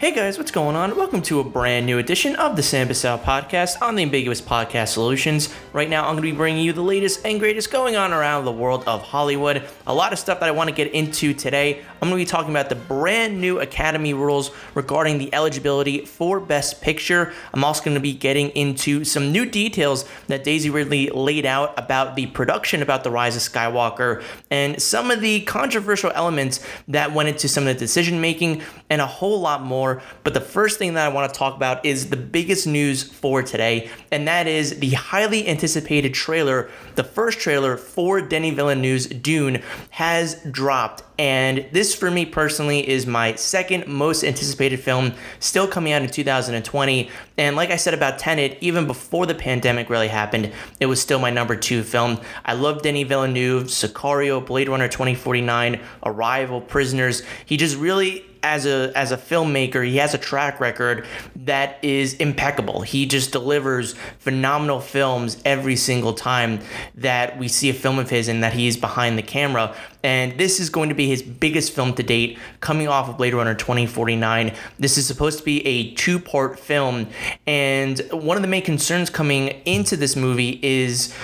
Hey guys, what's going on? Welcome to a brand new edition of the Sam Bussell podcast on the Ambiguous Podcast Solutions. Right now, I'm going to be bringing you the latest and greatest going on around the world of Hollywood. A lot of stuff that I want to get into today. I'm going to be talking about the brand new Academy rules regarding the eligibility for Best Picture. I'm also going to be getting into some new details that Daisy Ridley laid out about the production about The Rise of Skywalker and some of the controversial elements that went into some of the decision making and a whole lot more. But the first thing that I want to talk about is the biggest news for today, and that is the highly anticipated trailer. The first trailer for Denis Villeneuve's Dune has dropped, and this for me personally is my second most anticipated film, still coming out in 2020. And like I said about Tenet, even before the pandemic really happened, it was still my number two film. I love Denis Villeneuve, Sicario, Blade Runner 2049, Arrival, Prisoners. He just really as a as a filmmaker, he has a track record that is impeccable. He just delivers phenomenal films every single time that we see a film of his and that he is behind the camera. And this is going to be his biggest film to date, coming off of Blade Runner 2049. This is supposed to be a two part film. And one of the main concerns coming into this movie is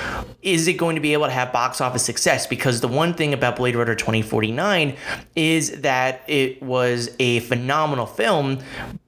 is it going to be able to have box office success? Because the one thing about Blade Runner 2049 is that it was a phenomenal film,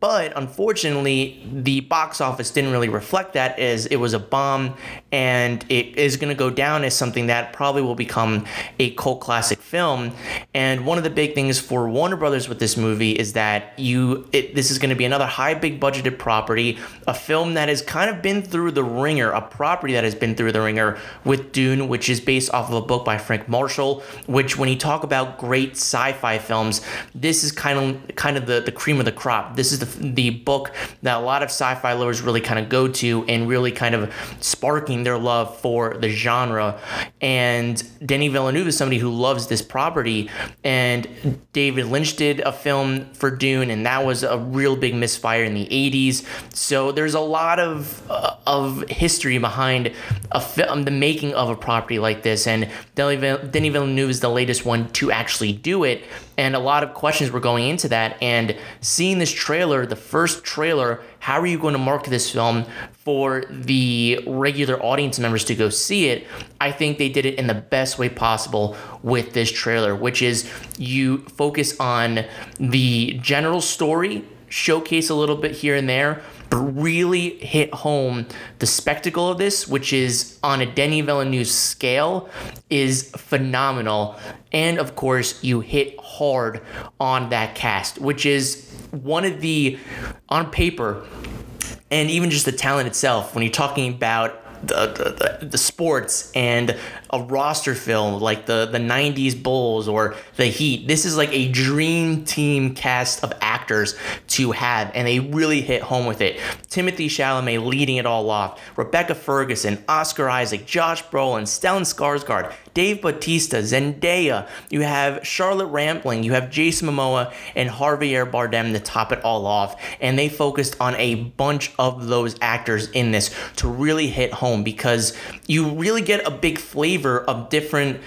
but unfortunately, the box office didn't really reflect that as it was a bomb and it is going to go down as something that probably will become a cult classic film. And one of the big things for Warner Brothers with this movie is that you it, this is going to be another high big budgeted property, a film that has kind of been through the ringer, a property that has been through the ringer with Dune, which is based off of a book by Frank Marshall, which when you talk about great sci-fi films, this is kind of kind of the, the cream of the crop. This is the, the book that a lot of sci-fi lovers really kind of go to and really kind of sparking their love for the genre. And Denis Villeneuve is somebody who loves this property. And David Lynch did a film for Dune, and that was a real big misfire in the 80s. So there's a lot of uh, of history behind a film, the making of a property like this. And Denis Villeneuve is the latest one to actually do it. And a lot of questions were going into that. And seeing this trailer, the first trailer, how are you going to market this film for the regular audience members to go see it? I think they did it in the best way possible with this trailer, which is you focus on the general story, showcase a little bit here and there, really hit home the spectacle of this, which is on a Denis Villeneuve scale, is phenomenal. And of course, you hit hard on that cast, which is one of the, on paper, and even just the talent itself, when you're talking about the, the, the, sports and a roster film like the, the 90s Bulls or the Heat. This is like a dream team cast of actors to have, and they really hit home with it. Timothée Chalamet leading it all off, Rebecca Ferguson, Oscar Isaac, Josh Brolin, Stellan Skarsgård, Dave Bautista, Zendaya. You have Charlotte Rampling, you have Jason Momoa, and Javier Bardem to top it all off. And they focused on a bunch of those actors in this to really hit home because you really get a big flavor of different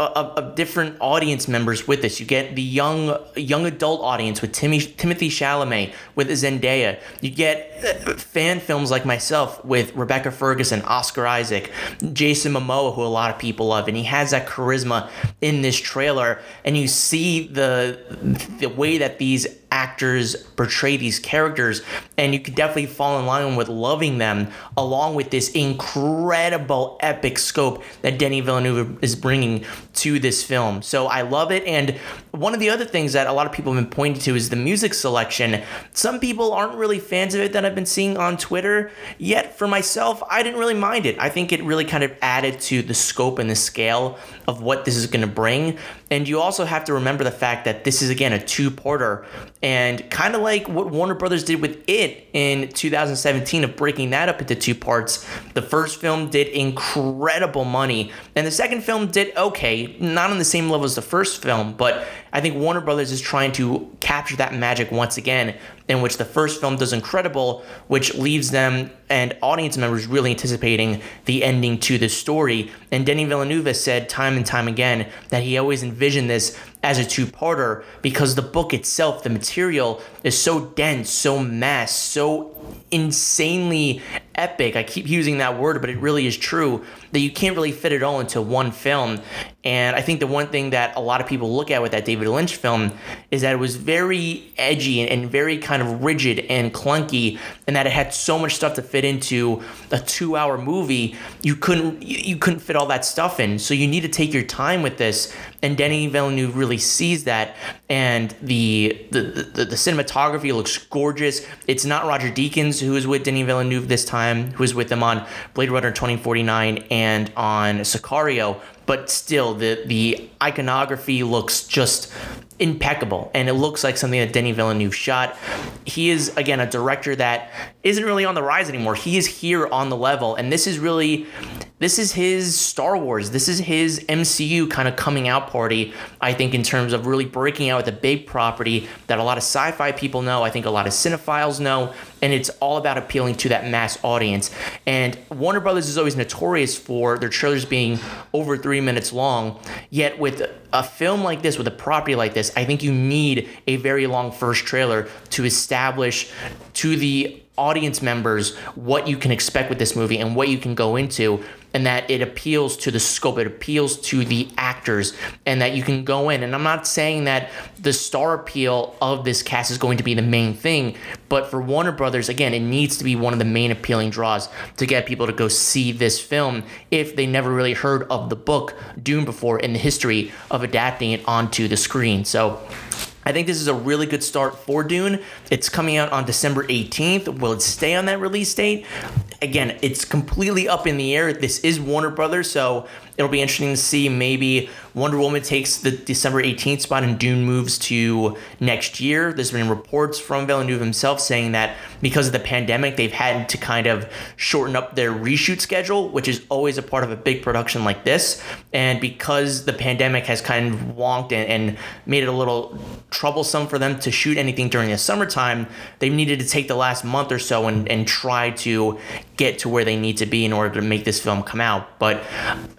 of, of, different audience members with this. You get the young young adult audience with Timmy, Timothée Chalamet, with Zendaya. You get fan films like myself with Rebecca Ferguson, Oscar Isaac, Jason Momoa, who a lot of people love, and he has that charisma in this trailer. And you see the the way that these actors portray these characters, and you could definitely fall in line with loving them, along with this incredible epic scope that Denis Villeneuve is bringing to this film. So I love it. And one of the other things that a lot of people have been pointing to is the music selection. Some people aren't really fans of it that I've been seeing on Twitter, yet for myself, I didn't really mind it. I think it really kind of added to the scope and the scale of what this is going to bring. And you also have to remember the fact that this is, again, a two porter. And kind of like what Warner Brothers did with it in 2017 of breaking that up into two parts. The first film did incredible money, and the second film did okay, not on the same level as the first film, but I think Warner Brothers is trying to capture that magic once again, in which the first film does incredible, which leaves them and audience members really anticipating the ending to the story. And Denis Villeneuve said time and time again that he always envisioned this as a two-parter because the book itself, the material is so dense, so mass, so insanely epic. I keep using that word, but it really is true that you can't really fit it all into one film. And I think the one thing that a lot of people look at with that David Lynch film is that it was very edgy and very kind of rigid and clunky, and that it had so much stuff to fit into a two-hour movie. You couldn't you couldn't fit all that stuff in, so you need to take your time with this. And Denis Villeneuve really sees that, and the the the, the cinematography looks gorgeous. It's not Roger Deakins who is with Denis Villeneuve this time, who is with him on Blade Runner 2049 and on Sicario, but still the the iconography looks just impeccable and it looks like something that Denis Villeneuve shot. He is again a director that isn't really on the rise anymore. He is here on the level and this is really this is his Star Wars. This is his MCU kind of coming out party, I think, in terms of really breaking out with a big property that a lot of sci fi people know, I think a lot of cinephiles know, and it's all about appealing to that mass audience. And Warner Brothers is always notorious for their trailers being over three minutes long, yet with a film like this, with a property like this, I think you need a very long first trailer to establish to the audience members what you can expect with this movie and what you can go into and that it appeals to the scope it appeals to the actors and that you can go in. And i'm not saying that the star appeal of this cast is going to be the main thing but for warner brothers again it needs to be one of the main appealing draws to get people to go see this film if they never really heard of the book dune before in the history of adapting it onto the screen. So I think this is a really good start for Dune. It's coming out on December 18th. Will it stay on that release date? Again, it's completely up in the air. This is Warner Brothers, so it'll be interesting to see maybe Wonder Woman takes the December 18th spot and Dune moves to next year. There's been reports from Villeneuve himself saying that because of the pandemic, they've had to kind of shorten up their reshoot schedule, which is always a part of a big production like this. And because the pandemic has kind of wonked and, and made it a little troublesome for them to shoot anything during the summertime, they needed to take the last month or so and, and try to get to where they need to be in order to make this film come out. But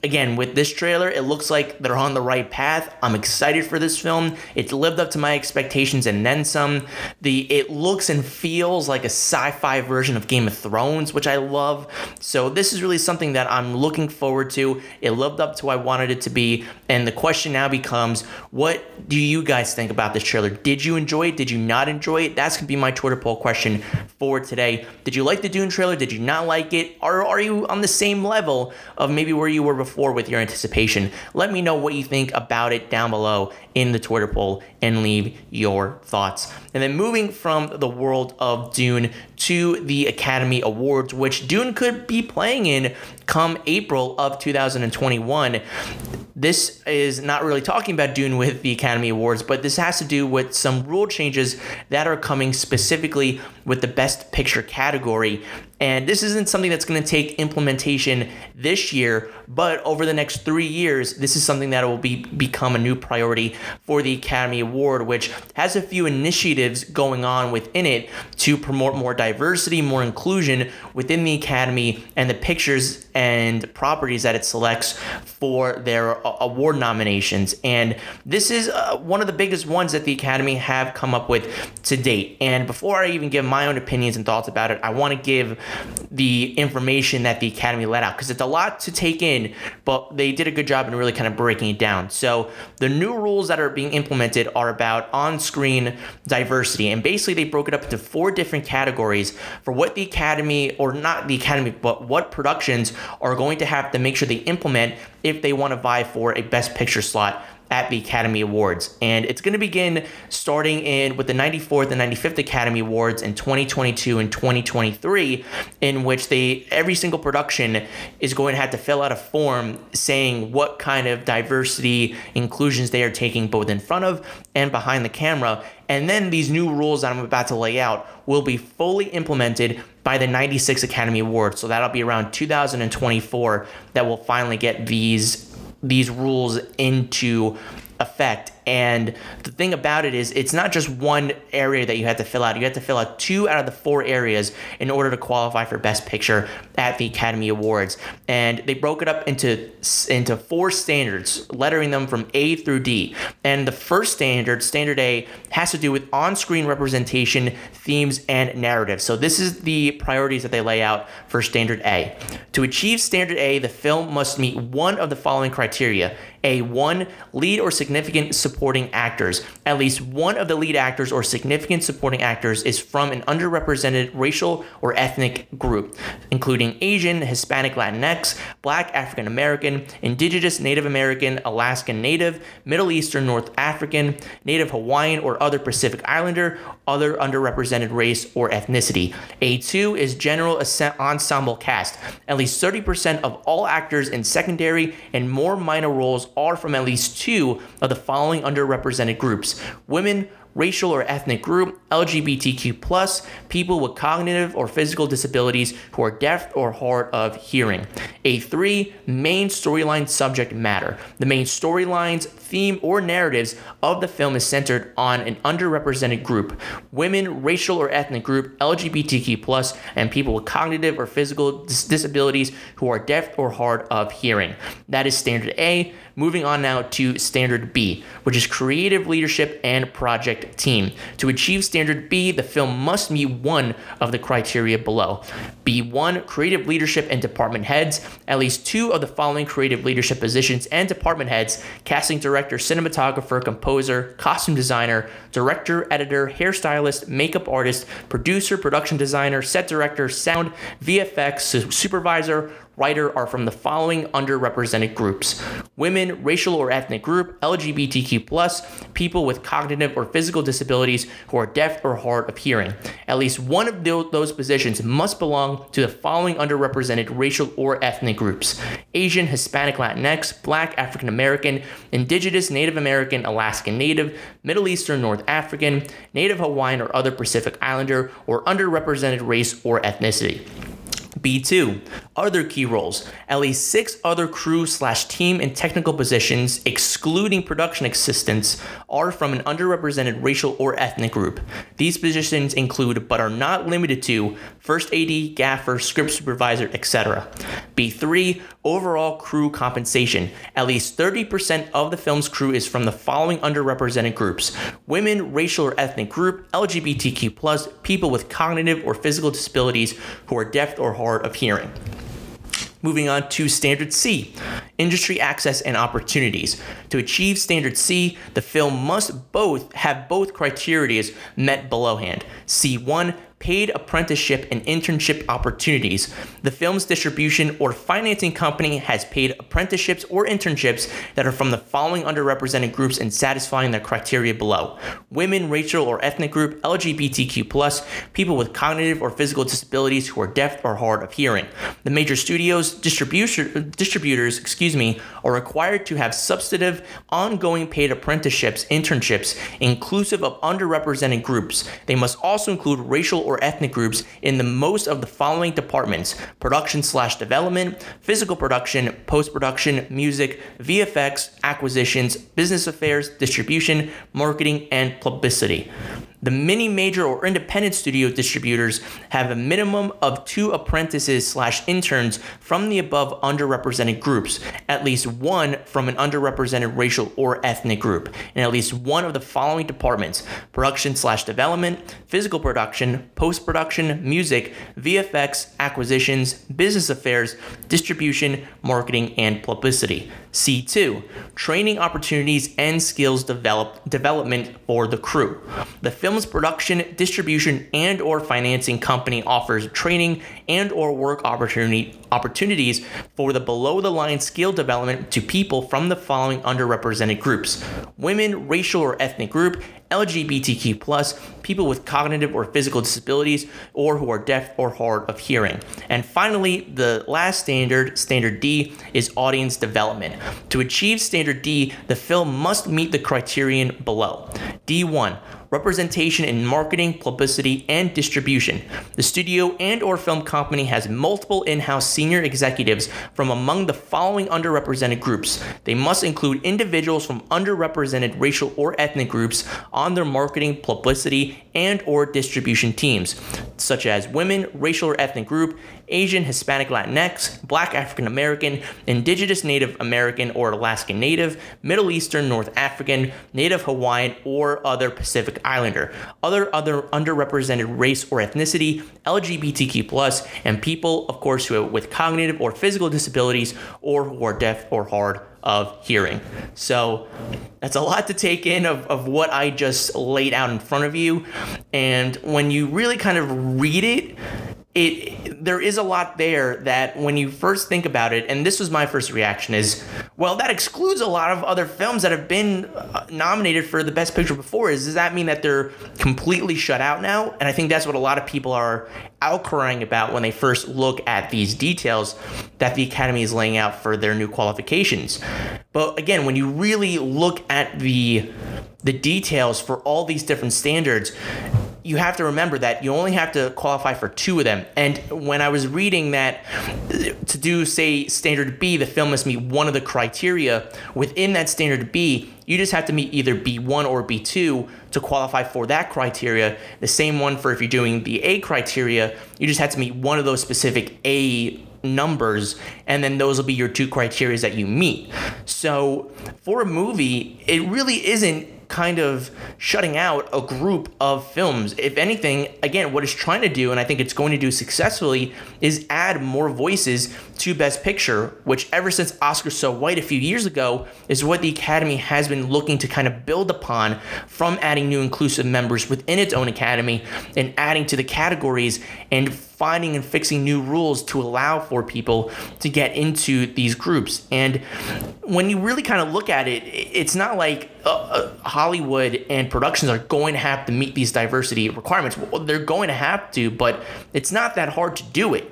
again, with this trailer, it looks like they're on the right path. I'm excited for this film. It's lived up to my expectations and then some. The it looks and feels like a sci-fi version of Game of Thrones, which I love. So this is really something that I'm looking forward to. It lived up to what I wanted it to be, and the question now becomes, what do you guys think about this trailer? Did you enjoy it? Did you not enjoy it? That's gonna be my Twitter poll question for today. Did you like the Dune trailer? Did you not like it? Or are you on the same level of maybe where you were before with your anticipation? Let me know what you think about it down below in the Twitter poll and leave your thoughts. And then moving from the world of Dune to the Academy Awards, which Dune could be playing in come April of 2021. This is not really talking about Dune with the Academy Awards, but this has to do with some rule changes that are coming specifically with the Best Picture category. And this isn't something that's going to take implementation this year, but over the next three years, this is something that will be become a new priority for the Academy Award, which has a few initiatives going on within it to promote more diversity, more inclusion within the Academy and the pictures and properties that it selects for their award nominations. And this is uh, one of the biggest ones that the Academy have come up with to date. And before I even give my own opinions and thoughts about it, I want to give the information that the Academy let out because it's a lot to take in, but they did a good job in really kind of breaking it down. So the new rules that are being implemented are about on-screen diversity, and basically they broke it up into four different categories for what the Academy, or not the Academy, but what productions are going to have to make sure they implement if they want to vie for a Best Picture slot at the Academy Awards. And it's going to begin starting in with the 94th and 95th Academy Awards in 2022 and 2023 in which they every single production is going to have to fill out a form saying what kind of diversity inclusions they are taking both in front of and behind the camera. And then these new rules that I'm about to lay out will be fully implemented by the 96 Academy Awards. So that'll be around 2024 that will finally get these these rules into effect. And the thing about it is, it's not just one area that you have to fill out. You have to fill out two out of the four areas in order to qualify for Best Picture at the Academy Awards. And they broke it up into into four standards, lettering them from A through D. And the first standard, standard A, has to do with on-screen representation, themes, and narrative. So this is the priorities that they lay out for standard A. To achieve standard A, the film must meet one of the following criteria a one lead or significant supporting actors. At least one of the lead actors or significant supporting actors is from an underrepresented racial or ethnic group, including Asian, Hispanic, Latinx, Black, African American, Indigenous, Native American, Alaskan Native, Middle Eastern, North African, Native Hawaiian, or other Pacific Islander, other underrepresented race or ethnicity. A2 is general ensemble cast. At least 30% of all actors in secondary and more minor roles are from at least two of the following underrepresented groups women, racial or ethnic group, LGBTQ, plus, people with cognitive or physical disabilities who are deaf or hard of hearing. A3, main storyline subject matter. The main storylines, theme, or narratives of the film is centered on an underrepresented group women, racial or ethnic group, LGBTQ, and people with cognitive or physical dis- disabilities who are deaf or hard of hearing. That is standard A. Moving on now to standard B, which is creative leadership and project team. To achieve standard B, the film must meet one of the criteria below. B1, creative leadership and department heads. At least two of the following creative leadership positions and department heads casting director, cinematographer, composer, costume designer, director, editor, hairstylist, makeup artist, producer, production designer, set director, sound, VFX, supervisor, writer are from the following underrepresented groups women, racial or ethnic group, LGBTQ, people with cognitive or physical disabilities who are deaf or hard of hearing. At least one of those positions must belong to the following underrepresented racial or ethnic groups Asian, Hispanic, Latinx, Black, African American, Indigenous, Native American, Alaskan Native, Middle Eastern, North African, Native Hawaiian, or other Pacific Islander, or underrepresented race or ethnicity. B2, other key roles. At least six other crew slash team and technical positions, excluding production assistants, are from an underrepresented racial or ethnic group. These positions include, but are not limited to, first AD, gaffer, script supervisor, etc. B3, overall crew compensation. At least 30% of the film's crew is from the following underrepresented groups women, racial or ethnic group, LGBTQ, people with cognitive or physical disabilities who are deaf or hard of hearing. Moving on to Standard C, industry access and opportunities. To achieve Standard C, the film must both have both criteria met belowhand. C1, paid apprenticeship and internship opportunities. The film's distribution or financing company has paid apprenticeships or internships that are from the following underrepresented groups and satisfying their criteria below women, racial or ethnic group, LGBTQ, people with cognitive or physical disabilities who are deaf or hard of hearing. The major studios, distribution, distributors, excuse me, are required to have substantive, ongoing paid apprenticeships, internships, inclusive of underrepresented groups. They must also include racial or ethnic groups in the most of the following departments production slash development, physical production, post production, music, VFX, acquisitions, business affairs, distribution, marketing, and publicity. The mini major or independent studio distributors have a minimum of two apprentices slash interns from the above underrepresented groups, at least one from an underrepresented racial or ethnic group, and at least one of the following departments production slash development, physical production, post production, music, VFX, acquisitions, business affairs, distribution, marketing, and publicity. C2, training opportunities and skills develop, development for the crew. The film's production, distribution, and or financing company offers training and or work opportunity opportunities for the below the line skill development to people from the following underrepresented groups: women, racial or ethnic group, LGBTQ, plus, people with cognitive or physical disabilities, or who are deaf or hard of hearing. And finally, the last standard, standard D, is audience development. To achieve standard D, the film must meet the criterion below. D1 representation in marketing, publicity, and distribution. The studio and or film company has multiple in-house senior executives from among the following underrepresented groups. They must include individuals from underrepresented racial or ethnic groups on their marketing, publicity, and or distribution teams, such as women, racial or ethnic group, Asian, Hispanic, Latinx, Black African American, Indigenous Native American or Alaskan Native, Middle Eastern, North African, Native Hawaiian, or other Pacific Islander, other other underrepresented race or ethnicity, LGBTQ+, and people, of course, who with cognitive or physical disabilities or who are deaf or hard of hearing. So that's a lot to take in of, of what I just laid out in front of you. And when you really kind of read it, it there is a lot there that when you first think about it and this was my first reaction is well that excludes a lot of other films that have been uh, nominated for the best picture before. Is does that mean that they're completely shut out now? And i think that's what a lot of people are outcrying about when they first look at these details that the academy is laying out for their new qualifications. But again when you really look at the the details for all these different standards you have to remember that you only have to qualify for two of them. And when I was reading that to do, say, standard B, the film must meet one of the criteria within that standard B, you just have to meet either B1 or B2 to qualify for that criteria. The same one for if you're doing the A criteria, you just have to meet one of those specific A numbers and then those will be your two criteria that you meet. So for a movie, it really isn't kind of shutting out a group of films. If anything, again, what it's trying to do, and I think it's going to do successfully, is add more voices to Best Picture, which ever since Oscar So White a few years ago is what the Academy has been looking to kind of build upon from adding new inclusive members within its own Academy and adding to the categories and finding and fixing new rules to allow for people to get into these groups. And when you really kind of look at it, it's not like uh, uh, Hollywood and productions are going to have to meet these diversity requirements. Well, they're going to have to, but it's not that hard to do it.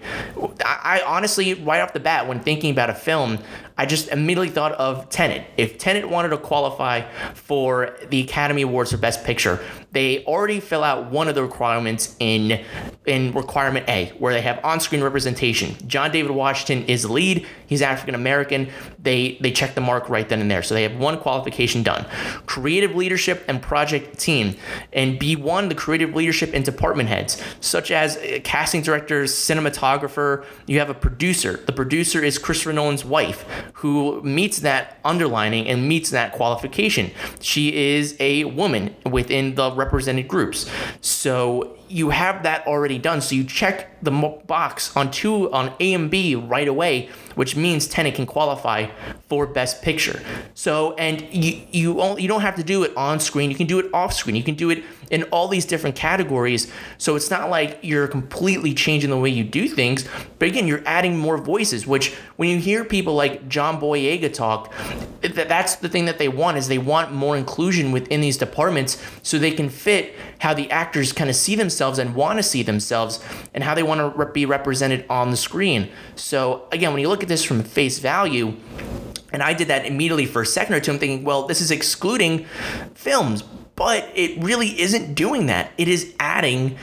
I, I honestly, right off the bat, when thinking about a film, I just immediately thought of Tenet. If Tenet wanted to qualify for the Academy Awards for Best Picture, they already fill out one of the requirements in in requirement A, where they have on-screen representation. John David Washington is the lead. He's African American. They they check the mark right then and there. So they have one qualification done. Creative leadership and project team, and B1 the creative leadership and department heads, such as uh, casting directors, cinematographer. You have a producer. The producer is Christopher Nolan's wife who meets that underlining and meets that qualification. She is a woman within the represented groups. So you have that already done. So you check the box on two on A and B right away, which means Tenet can qualify for Best Picture. So and you you only, you don't have to do it on screen. You can do it off screen. You can do it in all these different categories. So it's not like you're completely changing the way you do things, but again, you're adding more voices. Which when you hear people like John Boyega talk, that's the thing that they want is they want more inclusion within these departments so they can fit how the actors kind of see themselves and want to see themselves and how they want to be represented on the screen. So, again, when you look at this from face value, and I did that immediately for a second or two, I'm thinking, well, this is excluding films, but it really isn't doing that. It is adding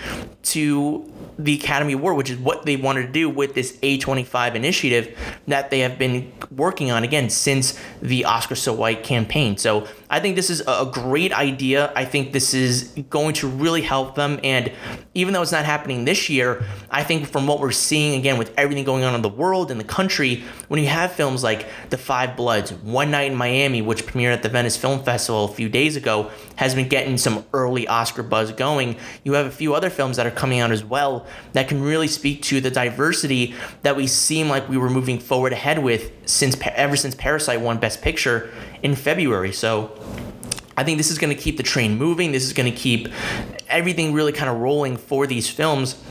to the Academy Award, which is what they wanted to do with this A25 initiative that they have been working on again since the Oscar So White campaign. So I think this is a great idea. I think this is going to really help them. And even though it's not happening this year, I think from what we're seeing again with everything going on in the world and the country, when you have films like The Five Bloods, One Night in Miami, which premiered at the Venice Film Festival a few days ago, has been getting some early Oscar buzz going. You have a few other films that are coming out as well that can really speak to the diversity that we seem like we were moving forward ahead with since ever since Parasite won Best Picture in February. So I think this is going to keep the train moving. This is going to keep everything really kind of rolling for these films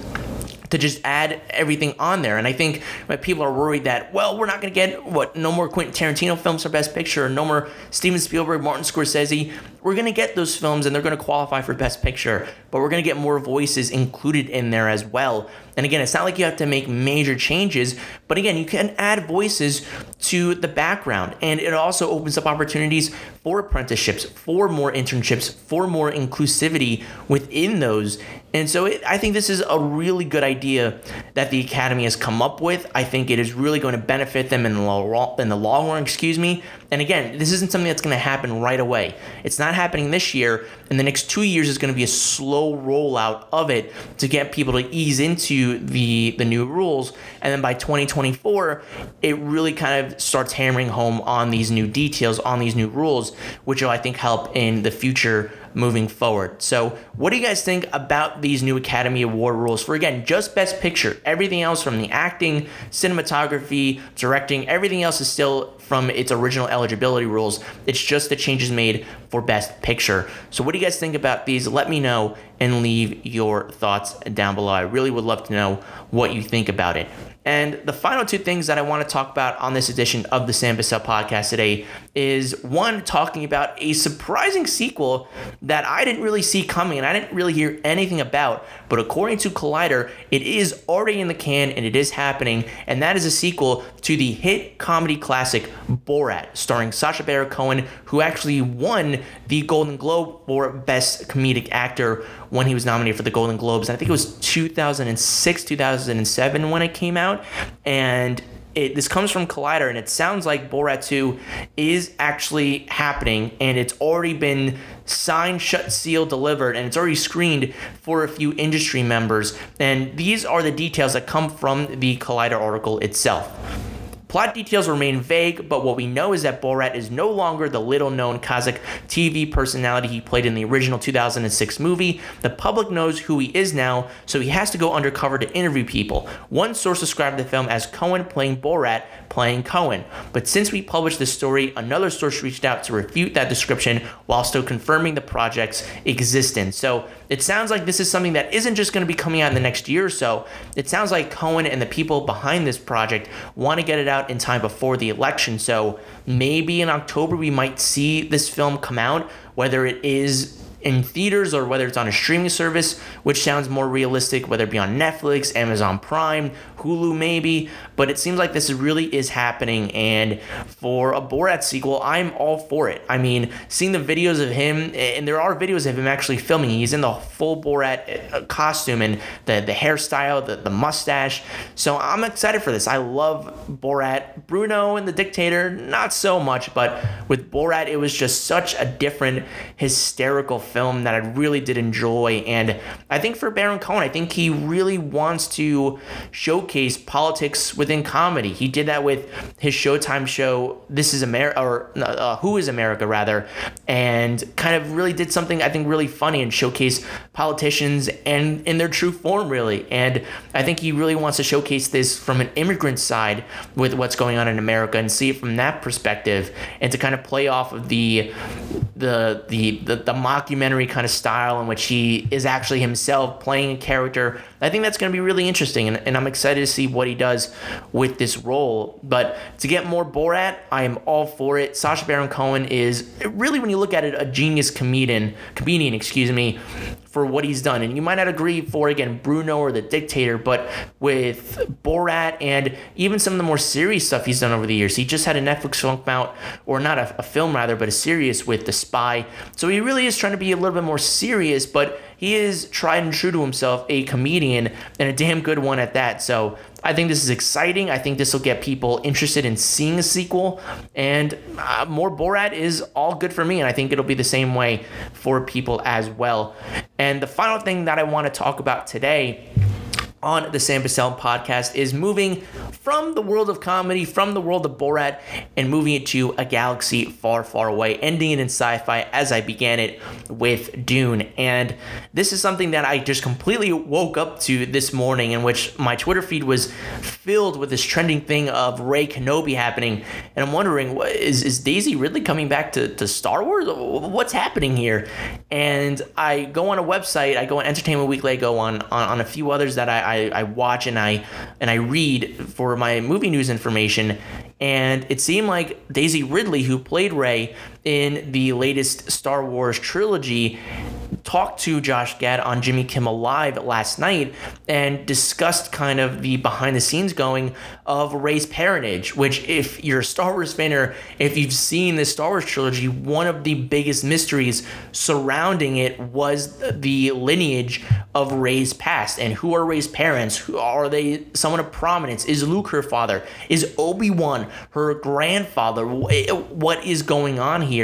to just add everything on there. And I think people are worried that, well, we're not going to get what no more Quentin Tarantino films for Best Picture, no more Steven Spielberg, Martin Scorsese. We're going to get those films and they're going to qualify for Best Picture, but we're going to get more voices included in there as well. And again, it's not like you have to make major changes, but again, you can add voices to the background. And it also opens up opportunities for apprenticeships, for more internships, for more inclusivity within those. And so it, I think this is a really good idea that the Academy has come up with. I think it is really going to benefit them in the long, in the long run, excuse me. And again, this isn't something that's going to happen right away. It's not happening this year. In the next two years is going to be a slow rollout of it to get people to ease into the the new rules. And then by 2024, it really kind of starts hammering home on these new details, on these new rules, which will I think help in the future moving forward. So, what do you guys think about these new Academy Award rules for again just Best Picture? Everything else from the acting, cinematography, directing, everything else is still from its original eligibility rules. It's just the changes made for Best Picture. So, what do you guys think about these? Let me know and leave your thoughts down below. I really would love to know what you think about it. And the final two things that I want to talk about on this edition of the Sam Bussell podcast today is one, talking about a surprising sequel that I didn't really see coming and I didn't really hear anything about. But according to Collider, it is already in the can and it is happening. And that is a sequel to the hit comedy classic Borat, starring Sacha Baron Cohen, who actually won the Golden Globe for Best Comedic Actor when he was nominated for the Golden Globes. I think it was 2006, 2007 when it came out. And it, this comes from Collider, and it sounds like Borat 2 is actually happening, and it's already been signed, shut, sealed, delivered, and it's already screened for a few industry members. And these are the details that come from the Collider article itself. Plot details remain vague, but what we know is that Borat is no longer the little known Kazakh TV personality he played in the original 2006 movie. The public knows who he is now, so he has to go undercover to interview people. One source described the film as Cohen playing Borat, playing Cohen. But since we published this story, another source reached out to refute that description while still confirming the project's existence. So it sounds like this is something that isn't just going to be coming out in the next year or so. It sounds like Cohen and the people behind this project want to get it out in time before the election. So maybe in October we might see this film come out, whether it is in theaters or whether it's on a streaming service, which sounds more realistic, whether it be on Netflix, Amazon Prime, Hulu maybe. But it seems like this really is happening. And for a Borat sequel, I'm all for it. I mean, seeing the videos of him, and there are videos of him actually filming. He's in the full Borat uh, costume and the, the hairstyle, the, the mustache. So I'm excited for this. I love Borat. Bruno and the Dictator, not so much, but with Borat, it was just such a different hysterical that I really did enjoy. And I think for Baron Cohen, I think he really wants to showcase politics within comedy. He did that with his Showtime show, This Is America, or uh, Who is America, rather, and kind of really did something I think really funny and showcase politicians and in their true form, really. And I think he really wants to showcase this from an immigrant side with what's going on in America and see it from that perspective and to kind of play off of the the the the, the mockumentary kind of style in which he is actually himself playing a character. I think that's going to be really interesting, and, and I'm excited to see what he does with this role. But to get more Borat, I am all for it. Sacha Baron Cohen is really, when you look at it, a genius comedian. Comedian, excuse me, for what he's done. And you might not agree for again Bruno or the Dictator, but with Borat and even some of the more serious stuff he's done over the years. He just had a Netflix film out, or not a, a film rather, but a series with The Spy. So he really is trying to be a little bit more serious, but he is tried and true to himself, a comedian, and a damn good one at that. So I think this is exciting. I think this will get people interested in seeing a sequel, and uh, more Borat is all good for me, and I think it'll be the same way for people as well. And the final thing that I want to talk about today on the Sam Bussell podcast is moving from the world of comedy, from the world of Borat, and moving it to a galaxy far, far away, ending it in sci fi as I began it with Dune. And this is something that I just completely woke up to this morning, in which my Twitter feed was filled with this trending thing of Rey Kenobi happening. And I'm wondering, is, is Daisy Ridley coming back to, to Star Wars? What's happening here? And I go on a website, I go on Entertainment Weekly, I go on, on, on a few others that I, I I, I watch and I and I read for my movie news information, and it seemed like Daisy Ridley, who played Rey in the latest Star Wars trilogy, talked to Josh Gad on Jimmy Kimmel Live last night and discussed kind of the behind the scenes going of Rey's parentage, which, if you're a Star Wars fan or if you've seen the Star Wars trilogy, one of the biggest mysteries surrounding it was the lineage of Rey's past and who are Rey's parents? Who are they someone of prominence? Is Luke her father? Is Obi Wan her grandfather? What is going on here?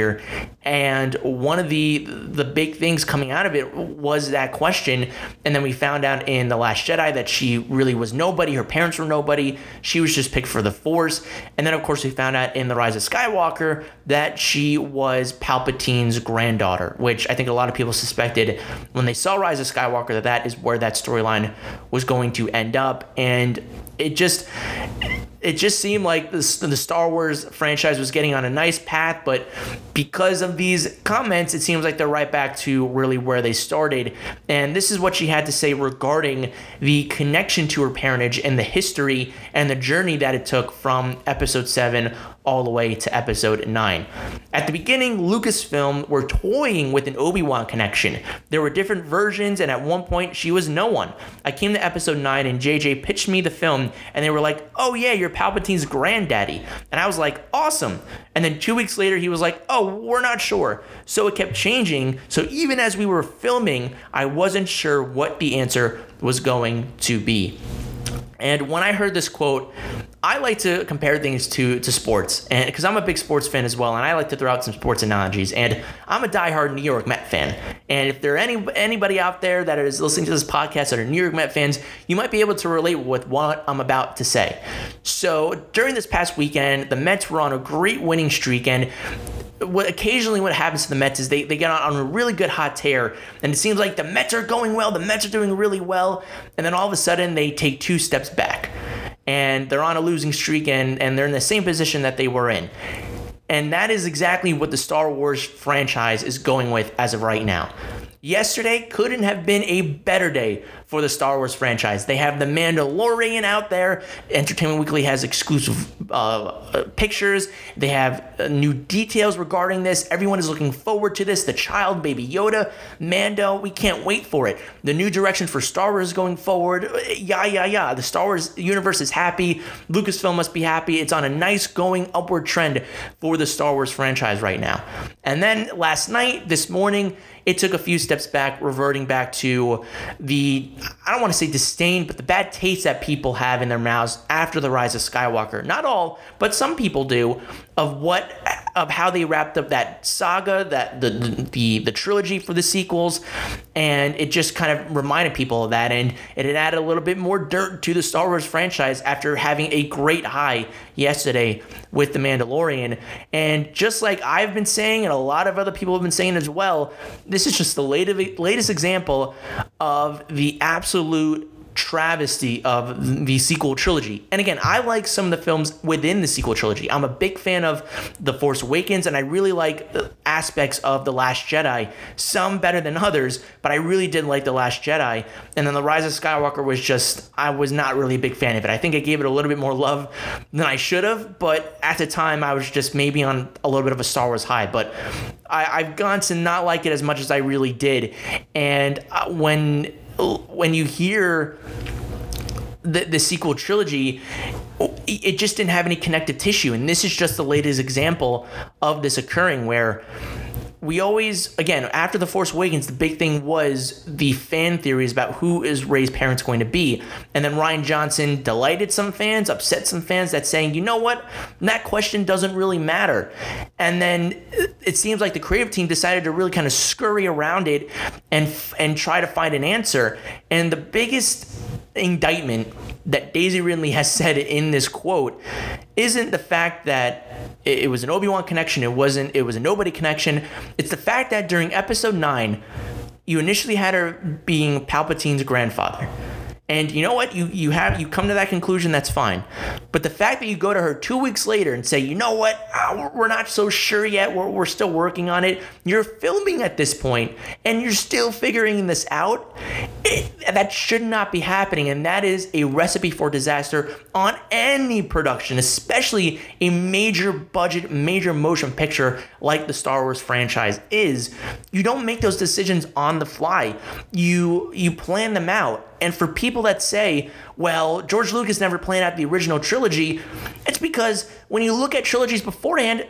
And one of the the big things coming out of it was that question. And then we found out in The Last Jedi that she really was nobody. Her parents were nobody. She was just picked for the Force. And then, of course, we found out in The Rise of Skywalker that she was Palpatine's granddaughter, which I think a lot of people suspected when they saw Rise of Skywalker that that is where that storyline was going to end up. And it just it just seemed like the, the Star Wars franchise was getting on a nice path, but because of these comments, it seems like they're right back to really where they started. And this is what she had to say regarding the connection to her parentage and the history and the journey that it took from episode 7 all the way to episode 9. At the beginning, Lucasfilm were toying with an Obi-Wan connection. There were different versions, and at one point, she was no one. I came to episode 9, and JJ pitched me the film, and they were like, oh yeah, you're Palpatine's granddaddy. And I was like, awesome. And then two weeks later, he was like, oh, we're not sure. So it kept changing. So even as we were filming, I wasn't sure what the answer was going to be. And when I heard this quote, I like to compare things to to sports, and because I'm a big sports fan as well, and I like to throw out some sports analogies. And I'm a diehard New York Met fan. And if there are any anybody out there that is listening to this podcast that are New York Met fans, you might be able to relate with what I'm about to say. So during this past weekend, the Mets were on a great winning streak, and what occasionally what happens to the Mets is they, they get on, on a really good hot tear, and it seems like the Mets are going well, the Mets are doing really well, and then all of a sudden they take two steps back. And they're on a losing streak and, and they're in the same position that they were in. And that is exactly what the Star Wars franchise is going with as of right now. Yesterday couldn't have been a better day for the Star Wars franchise. They have The Mandalorian out there. Entertainment Weekly has exclusive uh, uh, pictures. They have uh, new details regarding this. Everyone is looking forward to this. The child, Baby Yoda, Mando, we can't wait for it. The new direction for Star Wars going forward. Uh, yeah, yeah, yeah. The Star Wars universe is happy. Lucasfilm must be happy. It's on a nice going upward trend for the Star Wars franchise right now. And then last night, this morning, it took a few steps back, reverting back to the, I don't want to say disdain, but the bad taste that people have in their mouths after the rise of Skywalker. Not all, but some people do, of what of how they wrapped up that saga, that the the the trilogy for the sequels, and it just kind of reminded people of that, and it had added a little bit more dirt to the Star Wars franchise after having a great high yesterday with the Mandalorian, and just like I've been saying, and a lot of other people have been saying as well, this is just the latest latest example of the absolute travesty of the sequel trilogy. And again, I like some of the films within the sequel trilogy. I'm a big fan of The Force Awakens and I really like aspects of The Last Jedi, some better than others, but I really did like The Last Jedi. And then The Rise of Skywalker was just, I was not really a big fan of it. I think I gave it a little bit more love than I should have, but at the time I was just maybe on a little bit of a Star Wars high. But I, have gone to not like it as much as I really did. And uh, when when you hear the, the sequel trilogy, it just didn't have any connective tissue. And this is just the latest example of this occurring where we always again after the force awakens the big thing was the fan theories about who is rey's parents going to be. And then Rian Johnson delighted some fans upset some fans that saying you know what? That question doesn't really matter. And then it seems like the creative team decided to really kind of scurry around it and and try to find an answer. And the biggest indictment that Daisy Ridley has said in this quote isn't the fact that it was an Obi-Wan connection, it wasn't it was a nobody connection. It's the fact that during episode 9 you initially had her being Palpatine's grandfather. And you know what? You you have you come to that conclusion. That's fine. But the fact that you go to her two weeks later and say, you know what? Uh, we're not so sure yet. We're, we're still working on it. You're filming at this point, and you're still figuring this out. It, that should not be happening, and that is a recipe for disaster on any production, especially a major budget, major motion picture like the Star Wars franchise is. You don't make those decisions on the fly. You you plan them out and for people that say, well, George Lucas never planned out the original trilogy, it's because when you look at trilogies beforehand,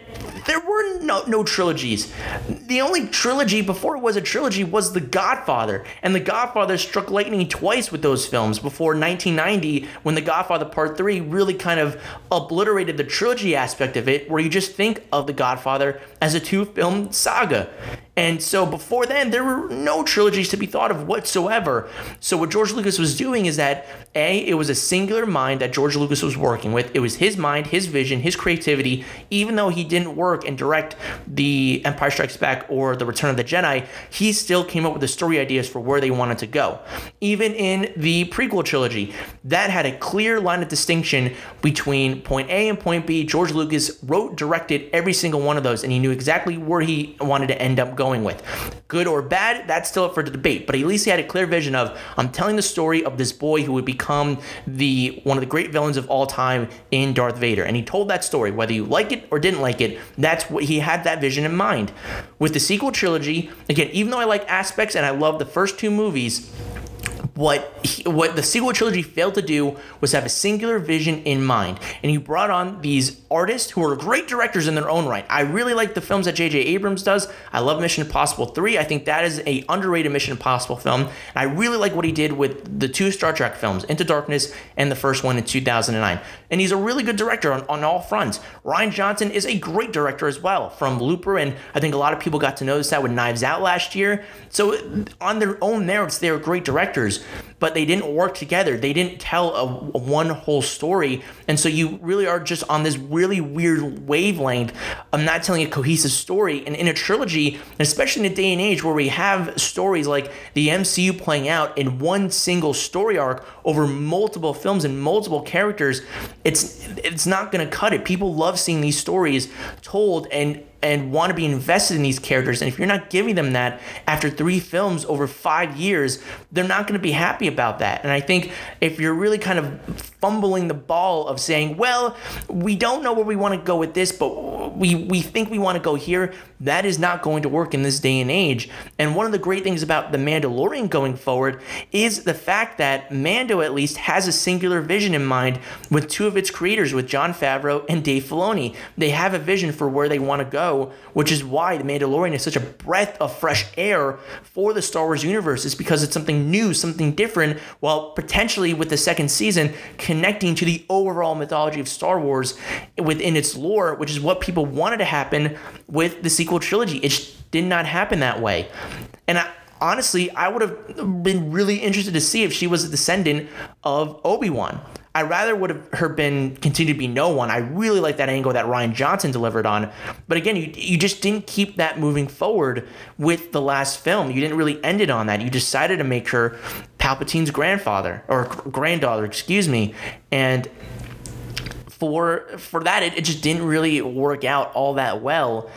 there were no, no trilogies. The only trilogy before it was a trilogy was The Godfather. And The Godfather struck lightning twice with those films before 1990, when The Godfather Part 3 really kind of obliterated the trilogy aspect of it, where you just think of The Godfather as a two film saga. And so before then, there were no trilogies to be thought of whatsoever. So what George Lucas was doing is that A, it was a singular mind that George Lucas was working with. It was his mind, his vision, his creativity. Even though he didn't work and direct the Empire Strikes Back or the Return of the Jedi, he still came up with the story ideas for where they wanted to go. Even in the prequel trilogy, that had a clear line of distinction between point A and point B. George Lucas wrote, directed every single one of those, and he knew exactly where he wanted to end up going with. Good or bad, that's still up for debate, but at least he had a clear vision of I'm telling the story of this boy who would become the one of the great villains of all time in Darth Vader. And he told that story, whether you like it or didn't like it, that's what he had that vision in mind. With the sequel trilogy, again, even though I like aspects and I love the first two movies, what he, what the sequel trilogy failed to do was have a singular vision in mind, and he brought on these artists who are great directors in their own right. I really like the films that J.J. Abrams does. I love Mission Impossible 3. I think that is a underrated Mission Impossible film. And I really like what he did with the two Star Trek films, Into Darkness and the first one in 2009. And he's a really good director on, on all fronts. Rian Johnson is a great director as well from Looper, and I think a lot of people got to notice that with Knives Out last year. So on their own merits, they're great directors but they didn't work together. They didn't tell a, a, one whole story. And so you really are just on this really weird wavelength of not telling a cohesive story. And in a trilogy, especially in a day and age where we have stories like the MCU playing out in one single story arc over multiple films and multiple characters, it's it's not going to cut it. People love seeing these stories told and and want to be invested in these characters. And if you're not giving them that after three films over five years, they're not going to be happy about that. And I think if you're really kind of fumbling the ball of saying, well, we don't know where we want to go with this, but we, we think we want to go here, that is not going to work in this day and age. And one of the great things about The Mandalorian going forward is the fact that Mando at least has a singular vision in mind with two of its creators, with Jon Favreau and Dave Filoni. They have a vision for where they want to go, which is why The Mandalorian is such a breath of fresh air for the Star Wars universe. It's because it's something new, something different, while potentially with the second season connecting to the overall mythology of Star Wars within its lore, which is what people wanted to happen with the sequel trilogy. It did not happen that way. And I, honestly, I would have been really interested to see if she was a descendant of Obi Wan. I rather would have her been continue to be no one. I really like that angle that Rian Johnson delivered on, but again, you you just didn't keep that moving forward with the last film. You didn't really end it on that. You decided to make her Palpatine's grandfather or granddaughter, excuse me, and for for that it, it just didn't really work out all that well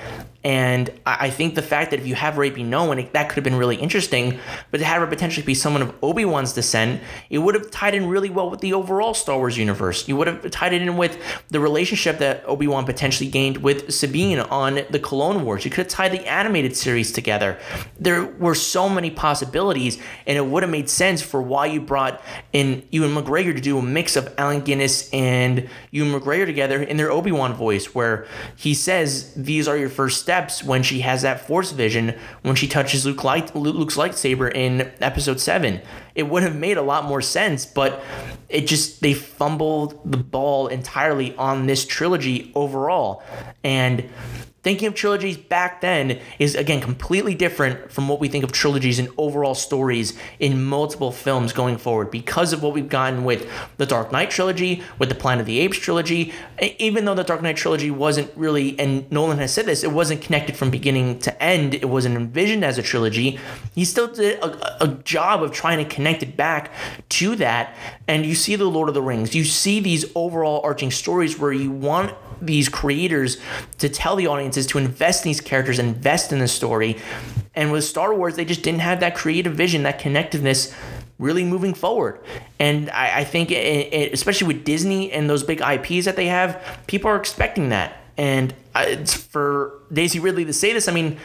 and I think the fact that if you have Rey Kenobi, that could have been really interesting, but to have her potentially be someone of Obi Wan's descent, it would have tied in really well with the overall Star Wars universe. You would have tied it in with the relationship that Obi Wan potentially gained with Satine on the Clone Wars. You could have tied the animated series together. There were so many possibilities, and it would have made sense for why you brought in Ewan McGregor to do a mix of Alan Guinness and Ewan McGregor together in their Obi Wan voice, where he says, These are your first steps when she has that force vision when she touches Luke light, Luke's lightsaber in episode 7. It would have made a lot more sense, but it just they fumbled the ball entirely on this trilogy overall. And thinking of trilogies back then is again completely different from what we think of trilogies and overall stories in multiple films going forward because of what we've gotten with the Dark Knight trilogy, with the Planet of the Apes trilogy. Even though the Dark Knight trilogy wasn't really, and Nolan has said this, it wasn't connected from beginning to end, it wasn't envisioned as a trilogy, he still did a, a job of trying to connect it back to that. And you see the Lord of the Rings, you see these overall arching stories where you want these creators to tell the audiences to invest in these characters, invest in the story. And with Star Wars, they just didn't have that creative vision, that connectiveness really moving forward. And I, I think, it, it, especially with Disney and those big IPs that they have, people are expecting that. And uh, it's for Daisy Ridley to say this. I mean,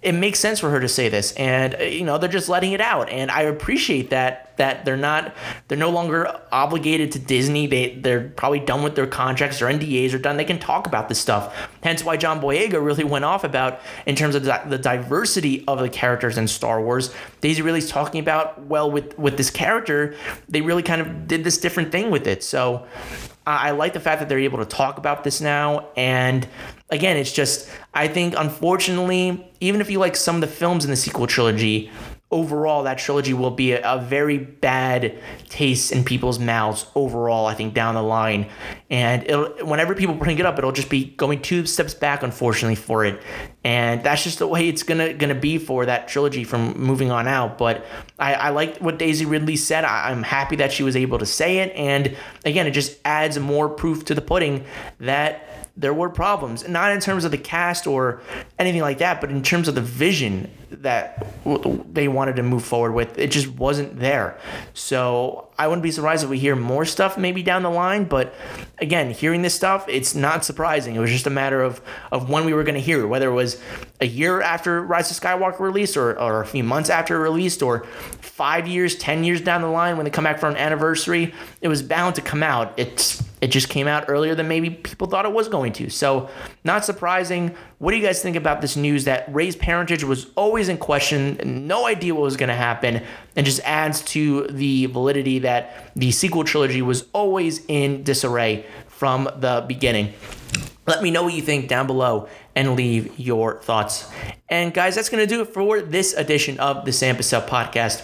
it makes sense for her to say this, and uh, you know they're just letting it out, and I appreciate that that they're not they're no longer obligated to Disney. They they're probably done with their contracts. Their NDAs are done. They can talk about this stuff. Hence why John Boyega really went off about in terms of the diversity of the characters in Star Wars. Daisy Ridley's talking about well with with this character, they really kind of did this different thing with it. So I like the fact that they're able to talk about this now. And again, it's just, I think, unfortunately, even if you like some of the films in the sequel trilogy, overall that trilogy will be a, a, very bad taste in people's mouths overall i think down the line. And whenever people bring it up it'll just be going two steps back unfortunately for it. And that's just the way it's gonna gonna be for that trilogy from moving on out. But i, I like what daisy ridley said. I, i'm happy that she was able to say it. And again it just adds more proof to the pudding that there were problems, not in terms of the cast or anything like that, but in terms of the vision that they wanted to move forward with. It just wasn't there. So I wouldn't be surprised if we hear more stuff maybe down the line. But again, hearing this stuff, it's not surprising. It was just a matter of of when we were going to hear, it, whether it was a year after Rise of Skywalker released, or or a few months after it released, or five years, ten years down the line when they come back for an anniversary. It was bound to come out. It's it just came out earlier than maybe people thought it was going to. So, not surprising. What do you guys think about this news that Rey's parentage was always in question, no idea what was going to happen, and just adds to the validity that the sequel trilogy was always in disarray from the beginning? Let me know what you think down below and leave your thoughts. And guys, that's going to do it for this edition of the Sam Bussell podcast.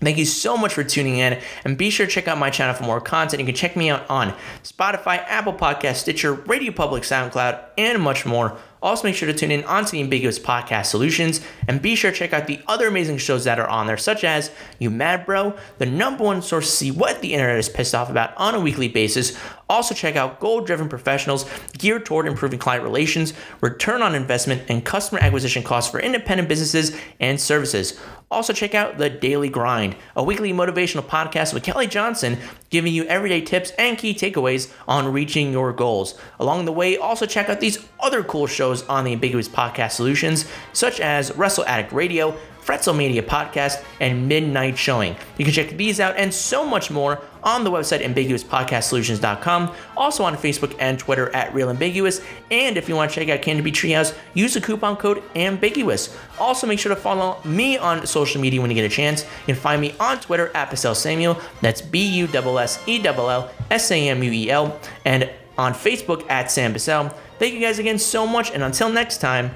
Thank you so much for tuning in, and be sure to check out my channel for more content. You can check me out on Spotify, Apple Podcast, Stitcher, Radio Public, SoundCloud, and much more. Also, make sure to tune in onto the Ambiguous Podcast Solutions and be sure to check out the other amazing shows that are on there, such as You Mad Bro, the number one source to see what the internet is pissed off about on a weekly basis. Also, check out Goal Driven Professionals geared toward improving client relations, return on investment, and customer acquisition costs for independent businesses and services. Also, check out The Daily Grind, a weekly motivational podcast with Kelly Johnson, giving you everyday tips and key takeaways on reaching your goals. Along the way, also check out these other cool shows on the Ambiguous Podcast Solutions, such as Wrestle Addict Radio, Media Podcast, and Midnight Showing. You can check these out and so much more on the website ambiguouspodcastsolutions.com, also on Facebook and Twitter at Real Ambiguous. And if you want to check out Canterbury Treehouse, use the coupon code Ambiguous. Also, make sure to follow me on social media when you get a chance. You can find me on Twitter at Bussell Samuel. That's B U S S E L L S A M U E L. And on Facebook at Sam Bussell. Thank you guys again so much, and until next time,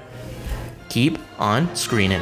keep on screening.